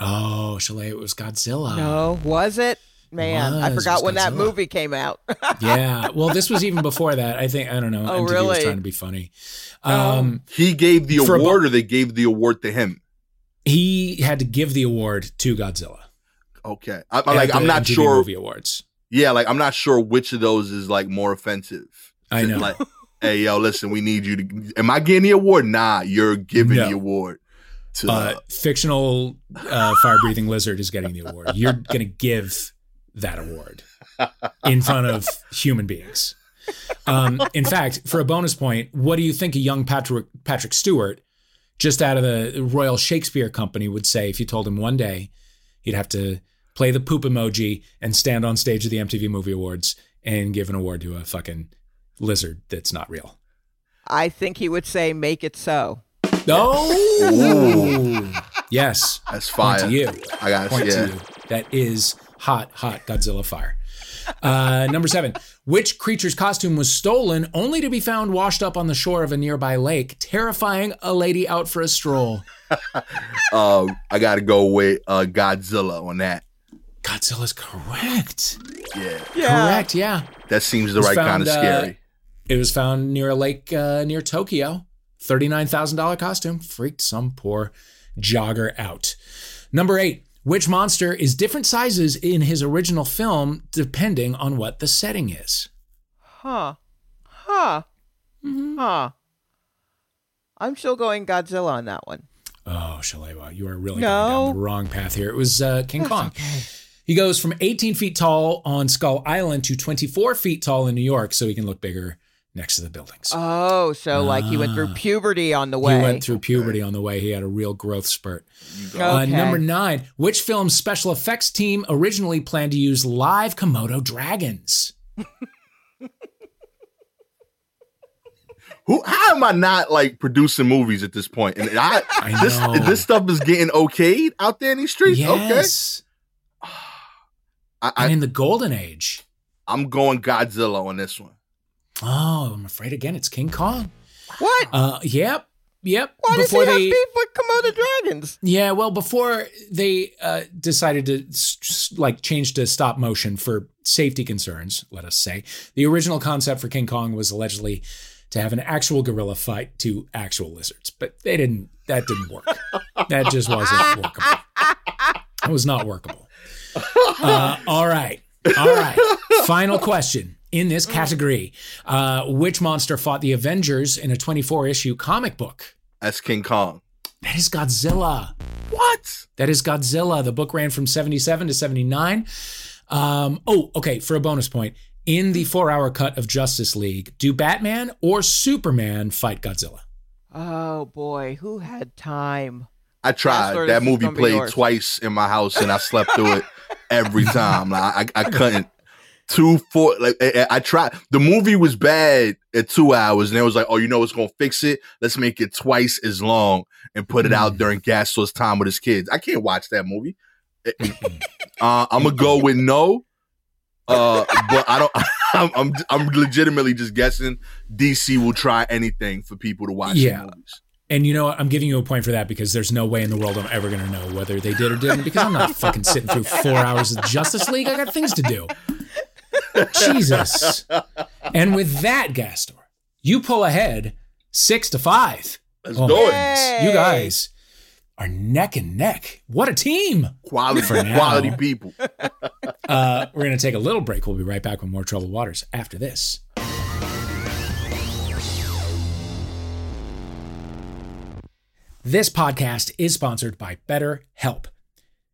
Oh, Chalet, it was Godzilla. No, was it? Man, I Was, it forgot was when that movie came out. (laughs) Yeah. Well, this was even before that. I think, I don't know. Oh, MTV was really? trying to be funny. Oh. Um, He gave the For a award, or they gave the award to him. He had to give the award to Godzilla. Okay, I, I'm like, I'm not MTV sure. Movie Awards. Yeah, like I'm not sure which of those is like more offensive. I know. Like, hey, yo, listen, we need you to. Am I getting the award? Nah, you're giving No. the award to. uh, fictional uh, fire breathing lizard is getting the award. You're going to give that award in front of human beings. Um, in fact, for a bonus point, what do you think a young Patrick Patrick Stewart, just out of the Royal Shakespeare Company, would say if you told him one day he'd have to play the poop emoji and stand on stage at the MTV Movie Awards and give an award to a fucking lizard that's not real? I think he would say, "Make it so." Oh, yes. That's Point to you. I got point yeah. to you. That is hot, hot Godzilla fire. Uh, (laughs) number seven. Which creature's costume was stolen only to be found washed up on the shore of a nearby lake, terrifying a lady out for a stroll? (laughs) Uh, I got to go with uh, Godzilla on that. Godzilla's correct. Yeah, Correct, yeah. that seems the It's right kind found, of uh, scary. It was found near a lake uh, near Tokyo. $39,000 costume. Freaked some poor jogger out. Number eight. Which monster is different sizes in his original film depending on what the setting is? Huh. Huh. Mm-hmm. Huh. I'm still going Godzilla on that one. Oh, Shalewa, you are really No. going down the wrong path here. It was uh, King Kong. He goes from 18 feet tall on Skull Island to 24 feet tall in New York, so he can look bigger next to the buildings. Oh, so like he went through Ah. puberty on the way. He went through puberty on the way. He had a real growth spurt. You go. Uh, number nine, which film's special effects team originally planned to use live Komodo dragons? Who? How am I not like producing movies at this point? And I, (laughs) I this know. this stuff is getting okayed out there in these streets. Yes. Okay, (sighs) I, and I, in the golden age. I'm going Godzilla on this one. Oh, I'm afraid again it's King Kong. What? Uh, yep, yep. Why does he Before have beef with Komodo dragons? Yeah, well, before they uh, decided to s- like change to stop motion for safety concerns, let us say, the original concept for King Kong was allegedly to have an actual gorilla fight two actual lizards, but they didn't. That didn't work. that just wasn't workable. It was not workable. Uh, all right, all right. Final question in this category: uh, Which monster fought the Avengers in a 24 issue comic book? That's King Kong. That is Godzilla. What? That is Godzilla. The book ran from 77 to 79. Um, oh, okay. For a bonus point, in the four hour cut of Justice League, do Batman or Superman fight Godzilla? Oh boy, who had time? I tried. That movie played yours. twice in my house, and I slept through it every (laughs) time. Like, I, I couldn't. Two four like I, I tried the movie was bad at two hours and it was like oh you know what's gonna fix it let's make it twice as long and put it out Mm. during Gastor's time with his kids i can't watch that movie (laughs) uh, i'm gonna go with no uh but i don't (laughs) I'm, I'm i'm legitimately just guessing dc will try anything for people to watch Yeah. movies And you know what? I'm giving you a point for that because there's no way in the world I'm ever going to know whether they did or didn't because I'm not fucking sitting through four hours of Justice League. I got things to do. Jesus. And with that, Gastor, you pull ahead six to five. let's Oh, do it You guys are neck and neck. What a team. quality For now. quality people (laughs) Uh, we're going to take a little break. We'll be right back with more Troubled Waters after this. This podcast is sponsored by BetterHelp.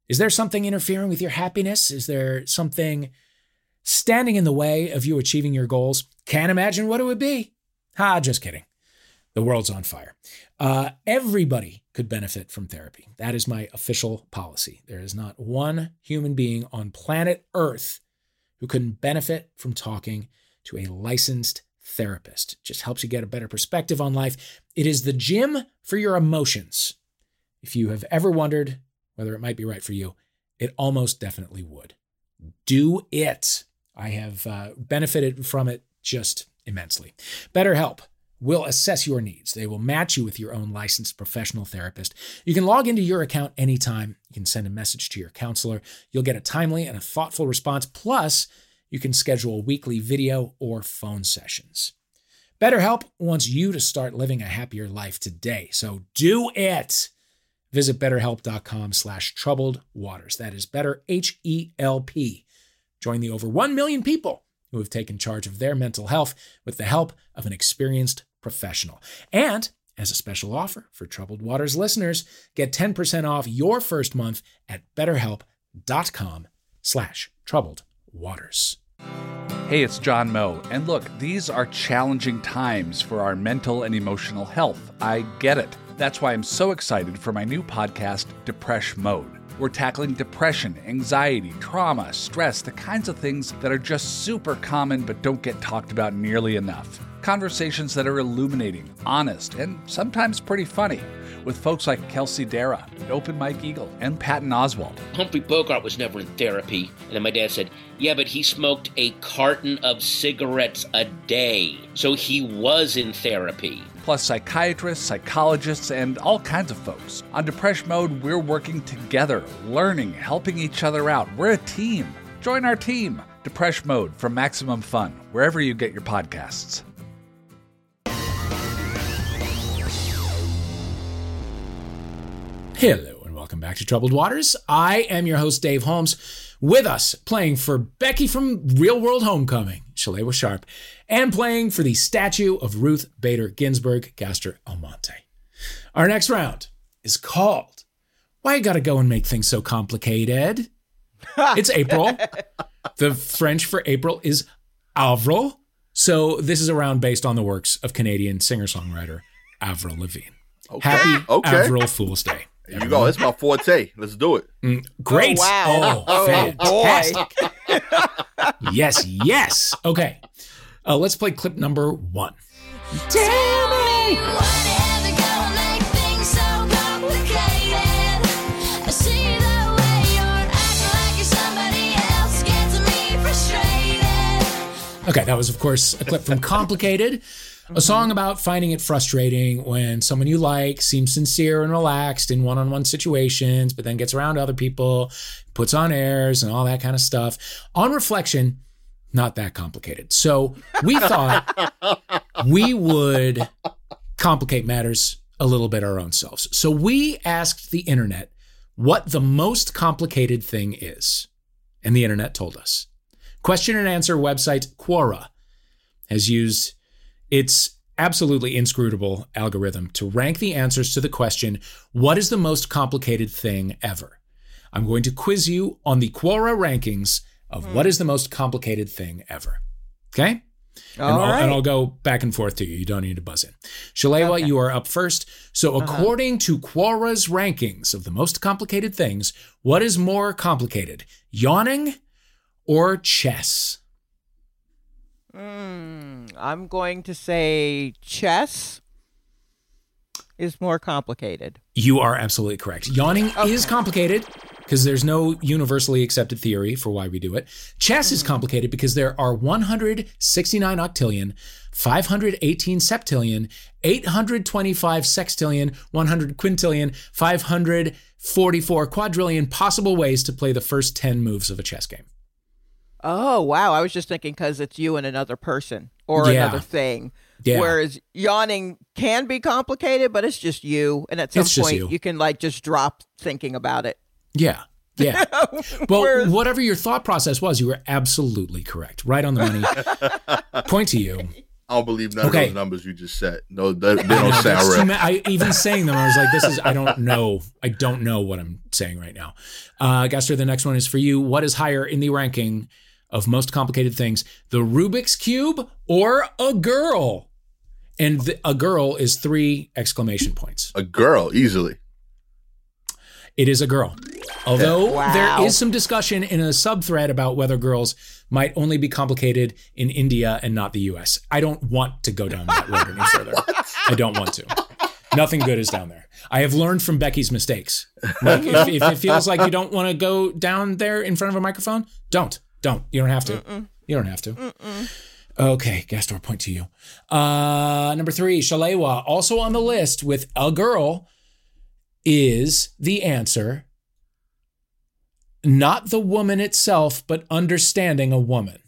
Is there something interfering with your happiness? Is there something standing in the way of you achieving your goals? Can't imagine what it would be. Ha, just kidding. The world's on fire. Uh, everybody could benefit from therapy. That is my official policy. There is not one human being on planet Earth who couldn't benefit from talking to a licensed therapist. It just helps you get a better perspective on life. It is the gym for your emotions. If you have ever wondered whether it might be right for you, it almost definitely would. Do it. I have uh, benefited from it just immensely. BetterHelp will assess your needs. They will match you with your own licensed professional therapist. You can log into your account anytime. You can send a message to your counselor. You'll get a timely and a thoughtful response. Plus, you can schedule weekly video or phone sessions. BetterHelp wants you to start living a happier life today. So do it. Visit betterhelp.com slash troubled waters. That is better, H E L P. Join the over 1 million people who have taken charge of their mental health with the help of an experienced professional. And as a special offer for Troubled Waters listeners, get 10% off your first month at betterhelp.com slash troubled waters. Hey, it's John Moe. And look, these are challenging times for our mental and emotional health. I get it. That's why I'm so excited for my new podcast, Depression Mode. We're tackling depression, anxiety, trauma, stress, the kinds of things that are just super common but don't get talked about nearly enough. Conversations that are illuminating, honest, and sometimes pretty funny, with folks like Kelsey Darragh, Open Mike Eagle, and Patton Oswalt. Humphrey Bogart was never in therapy. And then my dad said, Yeah, but he smoked a carton of cigarettes a day. So he was in therapy. Plus psychiatrists, psychologists, and all kinds of folks. On Depression Mode, we're working together, learning, helping each other out. We're a team. Join our team. Depression Mode from Maximum Fun, wherever you get your podcasts. Hello and welcome back to Troubled Waters. I am your host, Dave Holmes. With us, playing for Becky from Real World Homecoming, Shalewa Sharpe, and playing for the statue of Ruth Bader Ginsburg, Gastor Almonte. Our next round is called Why You Gotta Go and Make Things So Complicated? (laughs) it's April. The French for April is Avril. So this is a round based on the works of Canadian singer-songwriter Avril Lavigne. Okay. Happy Okay. Avril Fool's Day. There you go. That's my forte. Let's do it. Mm, great. Oh, wow. Oh, (laughs) Oh, fantastic. yes, yes. Okay. Uh, let's play clip number one. Tell me. Whatever gonna make things so complicated. I see the way you're acting like you're somebody else gets me frustrated. Okay, that was, of course, a clip from Complicated, a song about finding it frustrating when someone you like seems sincere and relaxed in one on one situations, but then gets around to other people, puts on airs, and all that kind of stuff. On reflection, not that complicated. So we thought we would complicate matters a little bit our own selves. So we asked the internet what the most complicated thing is. And the internet told us. Question and answer website Quora has used its absolutely inscrutable algorithm to rank the answers to the question, What is the most complicated thing ever? I'm going to quiz you on the Quora rankings of what is the most complicated thing ever. Okay? and, I'll, right. and I'll go back and forth to you. You don't need to buzz in. Shalewa, you are up first. So, according to Quora's rankings of the most complicated things, what is more complicated, yawning or chess? Hmm, I'm going to say chess is more complicated. You are absolutely correct. Yawning is complicated because there's no universally accepted theory for why we do it. Chess is hmm. complicated because there are 169 octillion, 518 septillion, 825 sextillion, 100 quintillion, 544 quadrillion possible ways to play the first 10 moves of a chess game. Oh wow! I was just thinking because it's you and another person or Yeah. another thing. Yeah. Whereas yawning can be complicated, but it's just you, and at some It's point you. you. can like just drop thinking about it. Yeah. Yeah. (laughs) Well, Whereas- whatever your thought process was, you were absolutely correct. Right on the money. (laughs) Point to you. I don't believe none Okay. of those numbers you just said. No, they, they don't know, sound right. ma- I even saying them, I was like, "This is." I don't know. I don't know what I'm saying right now. Uh, Gastor, the next one is for you. What is higher in the ranking of most complicated things: the Rubik's cube or a girl? And the, a girl is three exclamation points. A girl, easily. It is a girl. Although Wow. there is some discussion in a subthread about whether girls might only be complicated in India and not the US. I don't want to go down that road any further. (laughs) I don't want to. Nothing good is down there. I have learned from Becky's mistakes. Like if, if it feels like you don't want to go down there in front of a microphone, don't. Don't. You don't have to. You don't have to. Okay, Gastor, point to you. Uh, number three, Shalewa, also on the list with a girl, is the answer not the woman itself, but understanding a woman.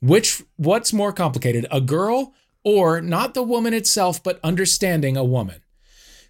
Which what's more complicated, a girl or not the woman itself, but understanding a woman?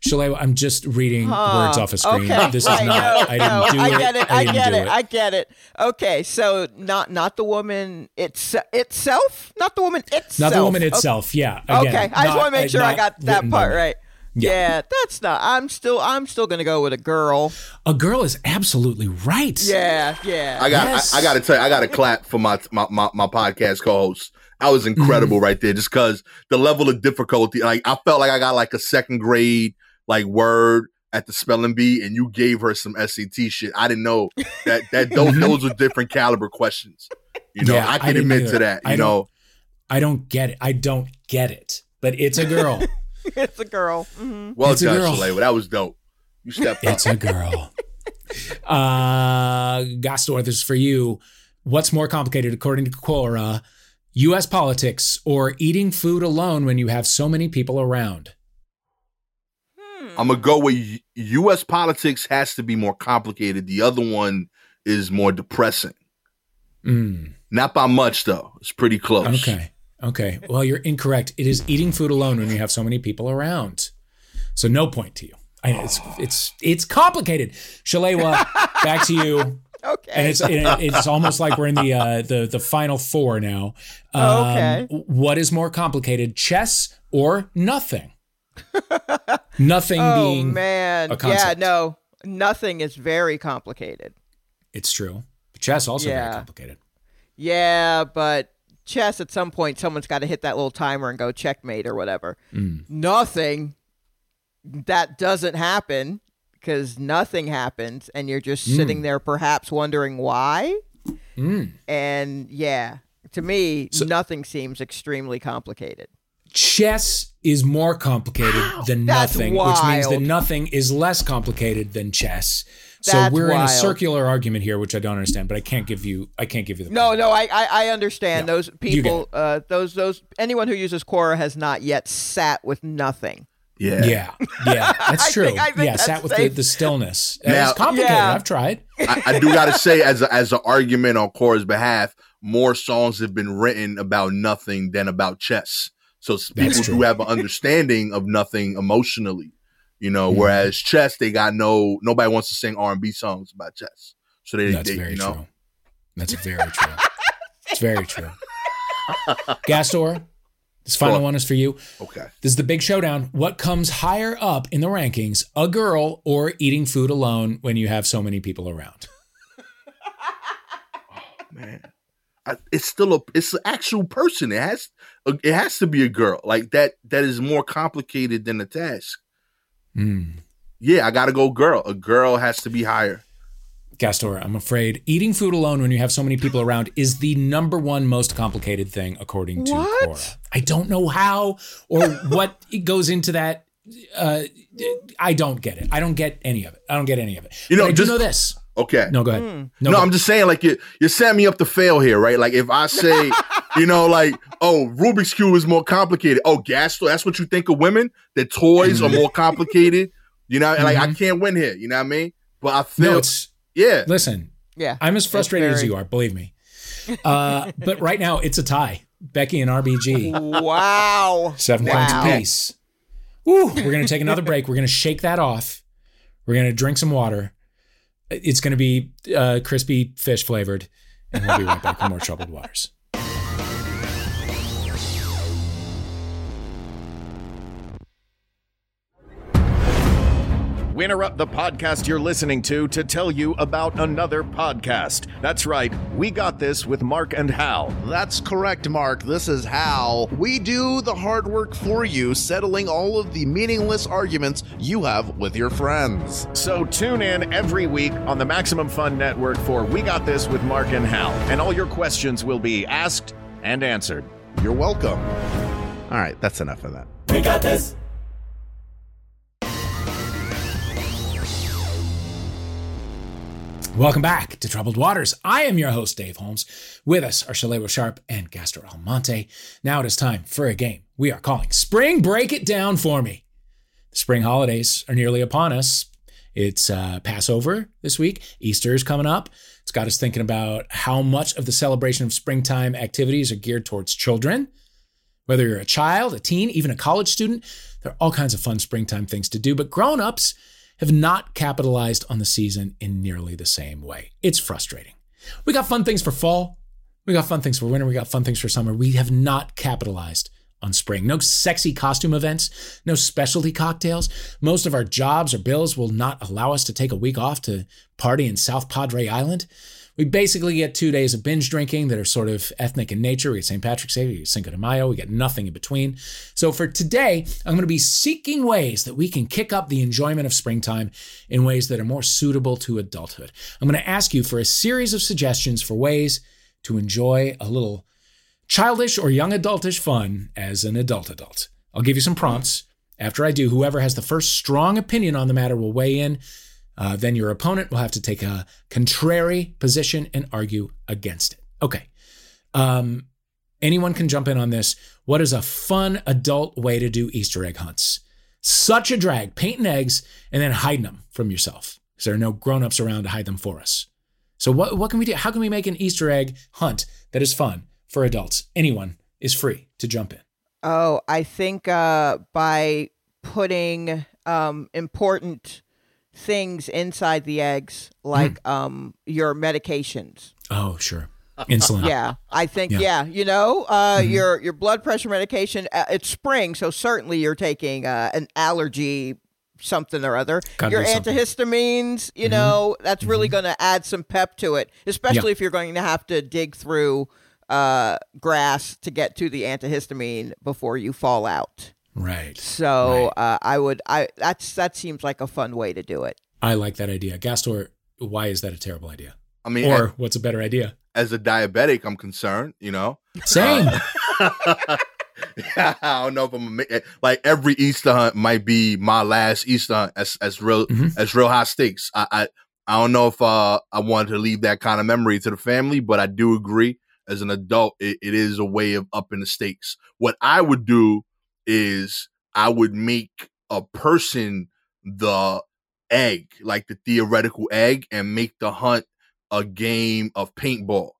Shalewa, I'm just reading Huh. words off a screen. Okay, This is not. no, I no, didn't do I get it. I I, get do it. I get it. Okay, so not not the woman it's, itself, not the woman itself. Not the woman Okay. itself. Yeah. Okay, I just want to make sure I got that part right. Yeah. Yeah. that's not. I'm still. I'm still gonna go with a girl. A girl is absolutely right. Yeah, yeah. I got. Yes. I, I got to tell you. I got to clap for my my my, my podcast co-host. I was incredible mm-hmm. right there, just because the level of difficulty. Like I felt like I got like a second grade like word at the spelling bee, and you gave her some SAT shit. I didn't know that that (laughs) those mm-hmm. those were different caliber questions. You know, Yeah, I I can didn't admit either. to that. I You don't- know, I don't get it. I don't get it. But it's a girl. (laughs) (laughs) it's a girl. hmm well It's a done, girl. Shalay. That was dope. You stepped up. It's a girl. (laughs) uh, Gastor, this is for you. What's more complicated, according to Quora, U.S. politics or eating food alone when you have so many people around? I'm gonna go with U.S. politics has to be more complicated. The other one is more depressing. Mm, Not by much though. It's pretty close. okay. Okay. Well, you're incorrect. It is eating food alone when you have so many people around. So no point to you. I know it's it's it's complicated. Shalewa, (laughs) back to you. Okay. and it's it, it's almost like we're in the uh, the the final four now. Um, Okay. What is more complicated, chess or nothing? nothing (laughs) oh being man. Yeah. No. Nothing is very complicated. it's true. But chess also very complicated. Yeah, but chess at some point someone's got to hit that little timer and go checkmate or whatever. Mm. Nothing. That doesn't happen because nothing happens and you're just Mm. sitting there perhaps wondering why. Mm. And yeah, to me, So- nothing seems extremely complicated. Chess is more complicated than nothing, which means that nothing is less complicated than chess. So we're in a circular argument here, which I don't understand. But I can't give you. I can't give you the. No, point. no, I I, I understand Yeah. those people. Uh, those those anyone who uses Quora has not yet sat with nothing. Yeah. Yeah, yeah, (laughs) that's I true. think- I think yeah, that's sat with the, the stillness. (laughs) Now- it's complicated. Yeah. I've tried. I, I do gotta (laughs) say, as a, as an argument on Quora's behalf, more songs have been written about nothing than about chess. So people true. do have an understanding of nothing emotionally, you know. Mhm. Whereas chess, they got no nobody wants to sing R and B songs about chess. So they, That's they very you know, true. That's very true. it's very true. (laughs) Gastor, this final one is for you. okay. This is the big showdown. What comes higher up in the rankings, a girl or eating food alone when you have so many people around? man I, it's still a it's an actual person it has it has to be a girl like that that is more complicated than the task Mm. yeah i gotta go girl a girl has to be higher Gastor, I'm afraid eating food alone when you have so many people around is the number one most complicated thing, according to What? Quora. I don't know how or (laughs) what it goes into that. Uh, I don't get it. I don't get any of it. I don't get any of it. You know, But I do just- know this. Okay. No, go ahead. Hmm. No, No, go- I'm just saying, like you you're setting me up to fail here, right? Like if I say, (laughs) you know, like, oh, Rubik's Cube is more complicated. Oh, gas that's what you think of women? That toys are more complicated. You know, like I can't win here. You know what I mean? But I feel, no, it's yeah. listen. Yeah. I'm as frustrated as you are. Believe me. Uh, (laughs) but right now it's a tie. Becky and RBG. wow. Seven Wow. points apiece. Woo, we're going to take another (laughs) break. We're going to shake that off. We're going to drink some water. It's going to be uh, crispy fish flavored. And we'll be right back with more Troubled Waters. We interrupt the podcast you're listening to to tell you about another podcast. That's right, we got this with Mark and Hal. That's correct, Mark. This is Hal. We do the hard work for you, settling all of the meaningless arguments you have with your friends. So tune in every week on the Maximum Fun Network for We Got This with Mark and Hal, and all your questions will be asked and answered. You're welcome. All right, that's enough of that. Welcome back to Troubled Waters. I am your host, Dave Holmes. With us are Shalewa Sharpe and Gastor Almonte. Now it is time for a game we are calling Spring Break It Down for Me. The spring holidays are nearly upon us. It's uh, Passover this week. Easter is coming up. It's got us thinking about how much of the celebration of springtime activities are geared towards children. Whether you're a child, a teen, even a college student, there are all kinds of fun springtime things to do. But grown ups have not capitalized on the season in nearly the same way. It's frustrating. We got fun things for fall. We got fun things for winter. We got fun things for summer. We have not capitalized on spring. No sexy costume events, no specialty cocktails. Most of our jobs or bills will not allow us to take a week off to party in South Padre Island. We basically get two days of binge drinking that are sort of ethnic in nature. We get St. Patrick's Day, we get Cinco de Mayo, we get nothing in between. So for today, I'm going to be seeking ways that we can kick up the enjoyment of springtime in ways that are more suitable to adulthood. I'm going to ask you for a series of suggestions for ways to enjoy a little childish or young adultish fun as an adult adult. I'll give you some prompts. After I do, whoever has the first strong opinion on the matter will weigh in. Uh, then your opponent will have to take a contrary position and argue against it. Okay. Um, anyone can jump in on this. What is a fun adult way to do Easter egg hunts? Such a drag, painting eggs and then hiding them from yourself because there are no grown-ups around to hide them for us. So what what can we do? How can we make an Easter egg hunt that is fun for adults? Anyone is free to jump in. Oh, I think uh, by putting um, important things inside the eggs, like um, your medications. Oh, sure. Insulin. (laughs) Yeah, I think Yeah. yeah. You know, uh, Mhm. your your blood pressure medication. Uh, it's spring, so certainly you're taking uh, an allergy something or other. Gotta your something. antihistamines. You Mhm. know, that's really going to add some pep to it, especially if you're going to have to dig through uh, grass to get to the antihistamine before you fall out. Right. So uh, I would I that's that seems like a fun way to do it. I like that idea. Gastor, why is that a terrible idea? I mean, Or what's a better idea? as a diabetic, I'm concerned. You know, Same. (laughs) I don't know if I'm like every Easter hunt might be my last Easter hunt as as real Mhm. as real high stakes. I, I I don't know if uh I wanted to leave that kind of memory to the family, but I do agree as an adult, it, it is a way of upping the stakes. What I would do is I would make a person the egg, like the theoretical egg, and make the hunt a game of paintball.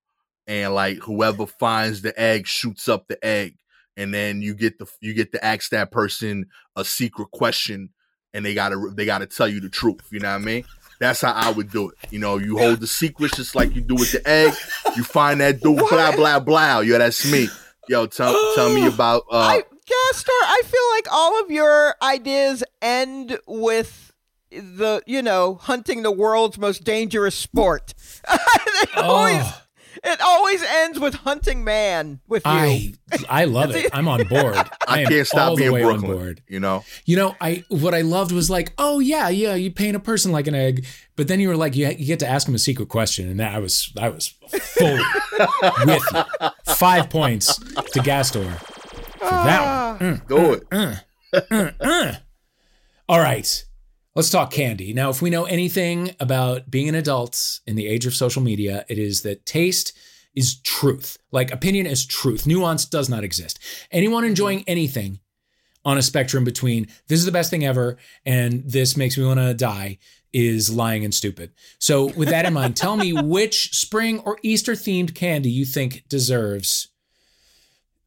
And like whoever finds the egg shoots up the egg and then you get the you get to ask that person a secret question and they gotta they gotta tell you the truth you know what i mean? That's how i would do it you know? You hold the secrets just like you do with the egg you find that dude blah blah blah. Yo that's me. Yo tell tell me (gasps) about uh I Gastor, I feel like all of your ideas end with the you know hunting the world's most dangerous sport. (laughs) They oh. always- oh, It always ends with hunting man with you. I I love it. I'm on board. (laughs) I, I can't stop all the being way Brooklyn. on board. You know, You know, I what I loved was like, oh yeah, yeah, you paint a person like an egg, but then you were like, you, you get to ask him a secret question, and that I was I was fully (laughs) with you. Five points to Gastor for that one. Ah. Mm, do mm, it. Uh. All right, let's talk candy now. If we know anything about being an adult in the age of social media, it is that taste is truth. Like opinion is truth. Nuance does not exist. Anyone mm-hmm. enjoying anything on a spectrum between this is the best thing ever and this makes me want to die is lying and stupid. So, with that in mind, tell me (laughs) which spring or Easter themed candy you think deserves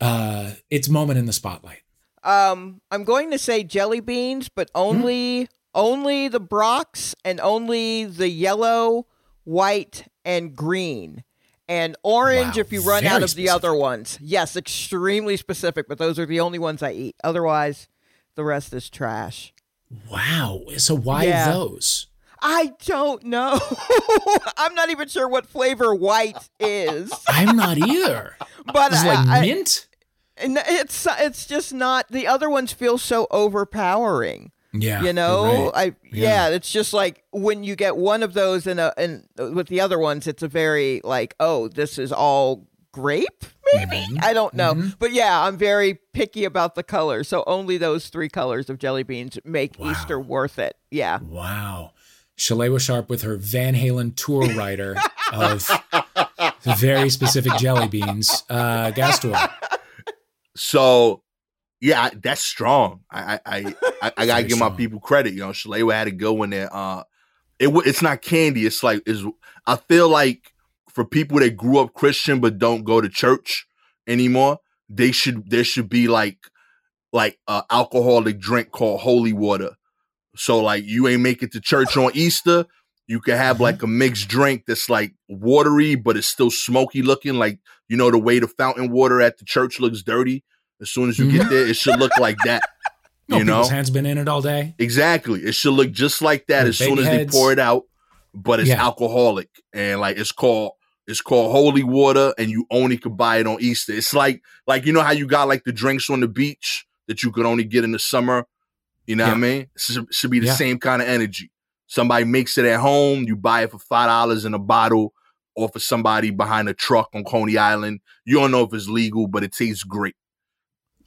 uh, its moment in the spotlight. Um, I'm going to say jelly beans, but only only the Brach's and only the yellow, white, and green. And orange Wow, if you run out of the other ones. Yes, extremely specific, but those are the only ones I eat. Otherwise, the rest is trash. Wow. So, why Yeah. those? I don't know. (laughs) I'm not even sure what flavor white is. I'm not either. (laughs) But Is it like I- I- mint? And it's it's just not the other ones feel so overpowering. Yeah. you know right. i Yeah. yeah. it's just like when you get one of those and a and with the other ones it's a very like oh this is all grape maybe Mm-hmm. i don't know but yeah i'm very picky about the colors so only those three colors of jelly beans make easter worth it yeah Wow. Shalewa Sharpe with her Van Halen tour rider of (laughs) very specific jelly beans. Uh, Gastor. So, yeah, I- that's strong. I I I, (laughs) I, I gotta give my people credit. You know, Shalewa had to go in there. Uh, it it's not candy. It's like is I feel like for people that grew up Christian but don't go to church anymore, they should there should be like like a alcoholic drink called holy water. So like you ain't make it to church on Easter. You can have mm-hmm. like a mixed drink that's like watery, but it's still smoky looking. Like you know the way the fountain water at the church looks dirty. As soon as you get mm-hmm. there, it should look like that. (laughs) No, You know hands been in it all day. exactly. It should look just like that With as soon as heads. they pour it out. But it's Yeah. alcoholic and like it's called it's called holy water, and you only could buy it on Easter. It's like like you know how you got like the drinks on the beach that you could only get in the summer. You know what I mean? It should, should be the Yeah. same kind of energy. Somebody makes it at home. You buy it for five dollars in a bottle, or for somebody behind a truck on Coney Island. You don't know if it's legal, but it tastes great.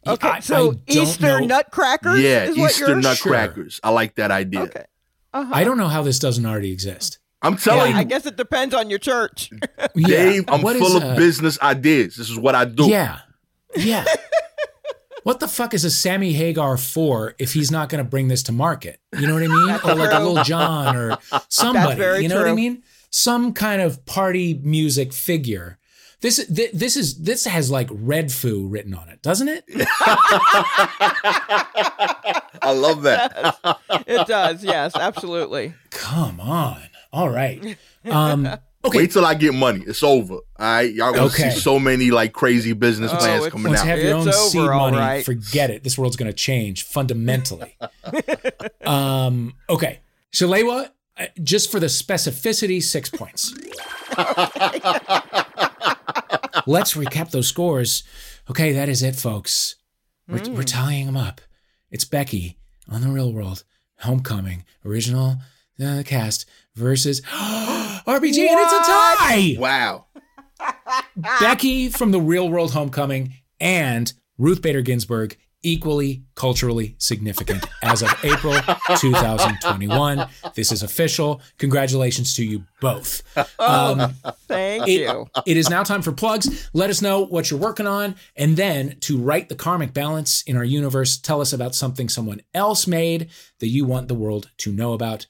okay I- I so don't easter know- nutcrackers yeah, is what Easter you're nutcrackers. I like that idea. okay uh-huh. I don't know how this doesn't already exist. I'm telling Yeah, you, i guess it depends on your church Yeah. Dave, I'm What full is, of uh, business ideas. This is what I do. Yeah. Yeah. What the fuck is a Sammy Hagar for if he's not going to bring this to market? You know what I mean? or like a Lil Jon or (laughs) somebody. very You know what I mean? Some kind of party music figure. This th- this is this has like Red Foo written on it, doesn't it? I love that. (laughs) it does yes absolutely Come on. All right. Um okay. Wait till I get money. It's over. All right. Y'all gonna Okay. see so many like crazy business Oh, plans it's- coming Once out. you have your It's own over, seed all money, right. forget it. This world's going to change fundamentally. (laughs) um, okay. Shalewa, uh, just for the specificity, six points. (laughs) Let's recap those scores. Okay, that is it, folks. We're, Hmm. we're tallying them up. It's Becky on The Real World, Homecoming, original uh, cast versus (gasps) (gasps) (gasps) RBG, and it's a tie. wow. Becky from the Real World Homecoming and Ruth Bader Ginsburg equally culturally significant as of April (laughs) 2021. This is official. Congratulations to you both. Um, thank it- you it is now time for plugs. Let us know what you're working on. And then to right the karmic balance in our universe, tell us about something someone else made that you want the world to know about.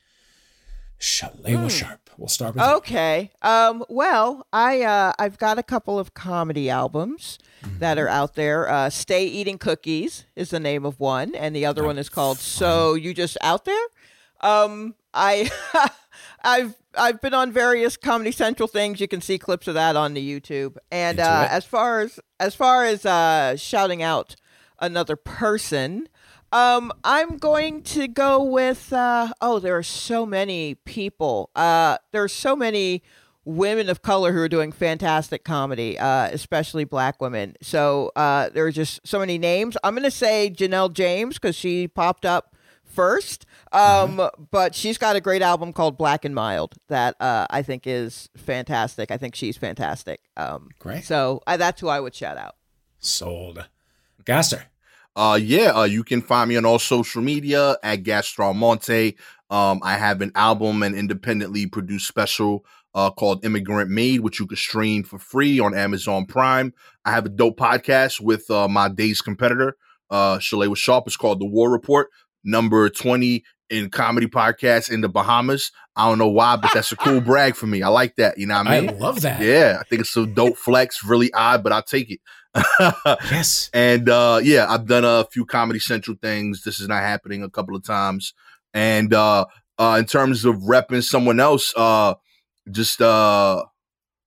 Shalewa Sharpe. We'll start with. Okay. Um, well, I uh, I've got a couple of comedy albums that are out there. Uh, Stay Eating Cookies is the name of one, and the other one is called So You Just Out There. Um, I (laughs) I've I've been on various Comedy Central things. You can see clips of that on the YouTube. And uh, as far as as far as uh, shouting out another person. Um, I'm going to go with. Uh, oh, there are so many people. Uh, there are so many women of color who are doing fantastic comedy, uh, especially black women. So uh, there are just so many names. I'm going to say Janelle James because she popped up first. Um, But she's got a great album called Black and Mild that uh, I think is fantastic. I think she's fantastic. Um, Great. So that's who I would shout out. Sold. Gastor. Uh, yeah, uh, you can find me on all social media at Gastromonte. Um, I have an album and independently produced special uh, called Immigrant Made, which you can stream for free on Amazon Prime. I have a dope podcast with uh, my day's competitor, uh, Shalewa Sharpe. It's called The War Report, number 20 in comedy podcasts in the Bahamas. I don't know why, but that's a cool brag for me. I like that. You know what I mean? I love that. Yeah, I think it's a dope (laughs) flex, really odd, but I'll take it. Yes. (laughs) And uh yeah, I've done a few Comedy Central things. This is not happening a couple of times. And uh uh in terms of repping someone else, uh just uh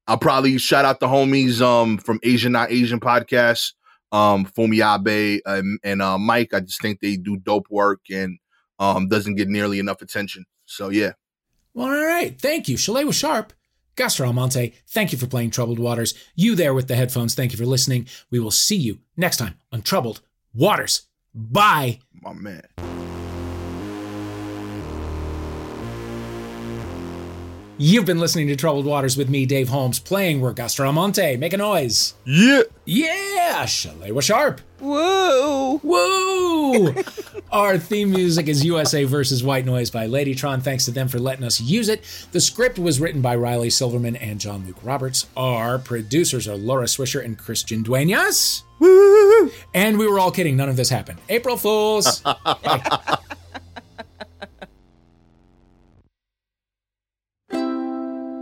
I'll probably shout out the homies um from Asian Not Asian podcast, um Fumi Abe and, and uh Mike. I just think they do dope work and um doesn't get nearly enough attention. So yeah. Well, all right. Thank you. Shalewa Sharpe. Gastor Almonte, thank you for playing Troubled Waters. You there with the headphones, thank you for listening. We will see you next time on Troubled Waters. Bye. My man. You've been listening to Troubled Waters with me, Dave Holmes, playing We're Gastor Almonte. Make a noise. Yeah. Yeah, Shalewa Sharpe. Woo! Woo! (laughs) Our theme music is USA versus White Noise by Ladytron. Thanks to them for letting us use it. The script was written by Riley Silverman and John Luke Roberts. Our producers are Laura Swisher and Christian Duenas. Woo! And we were all kidding. None of this happened. April Fools. (laughs)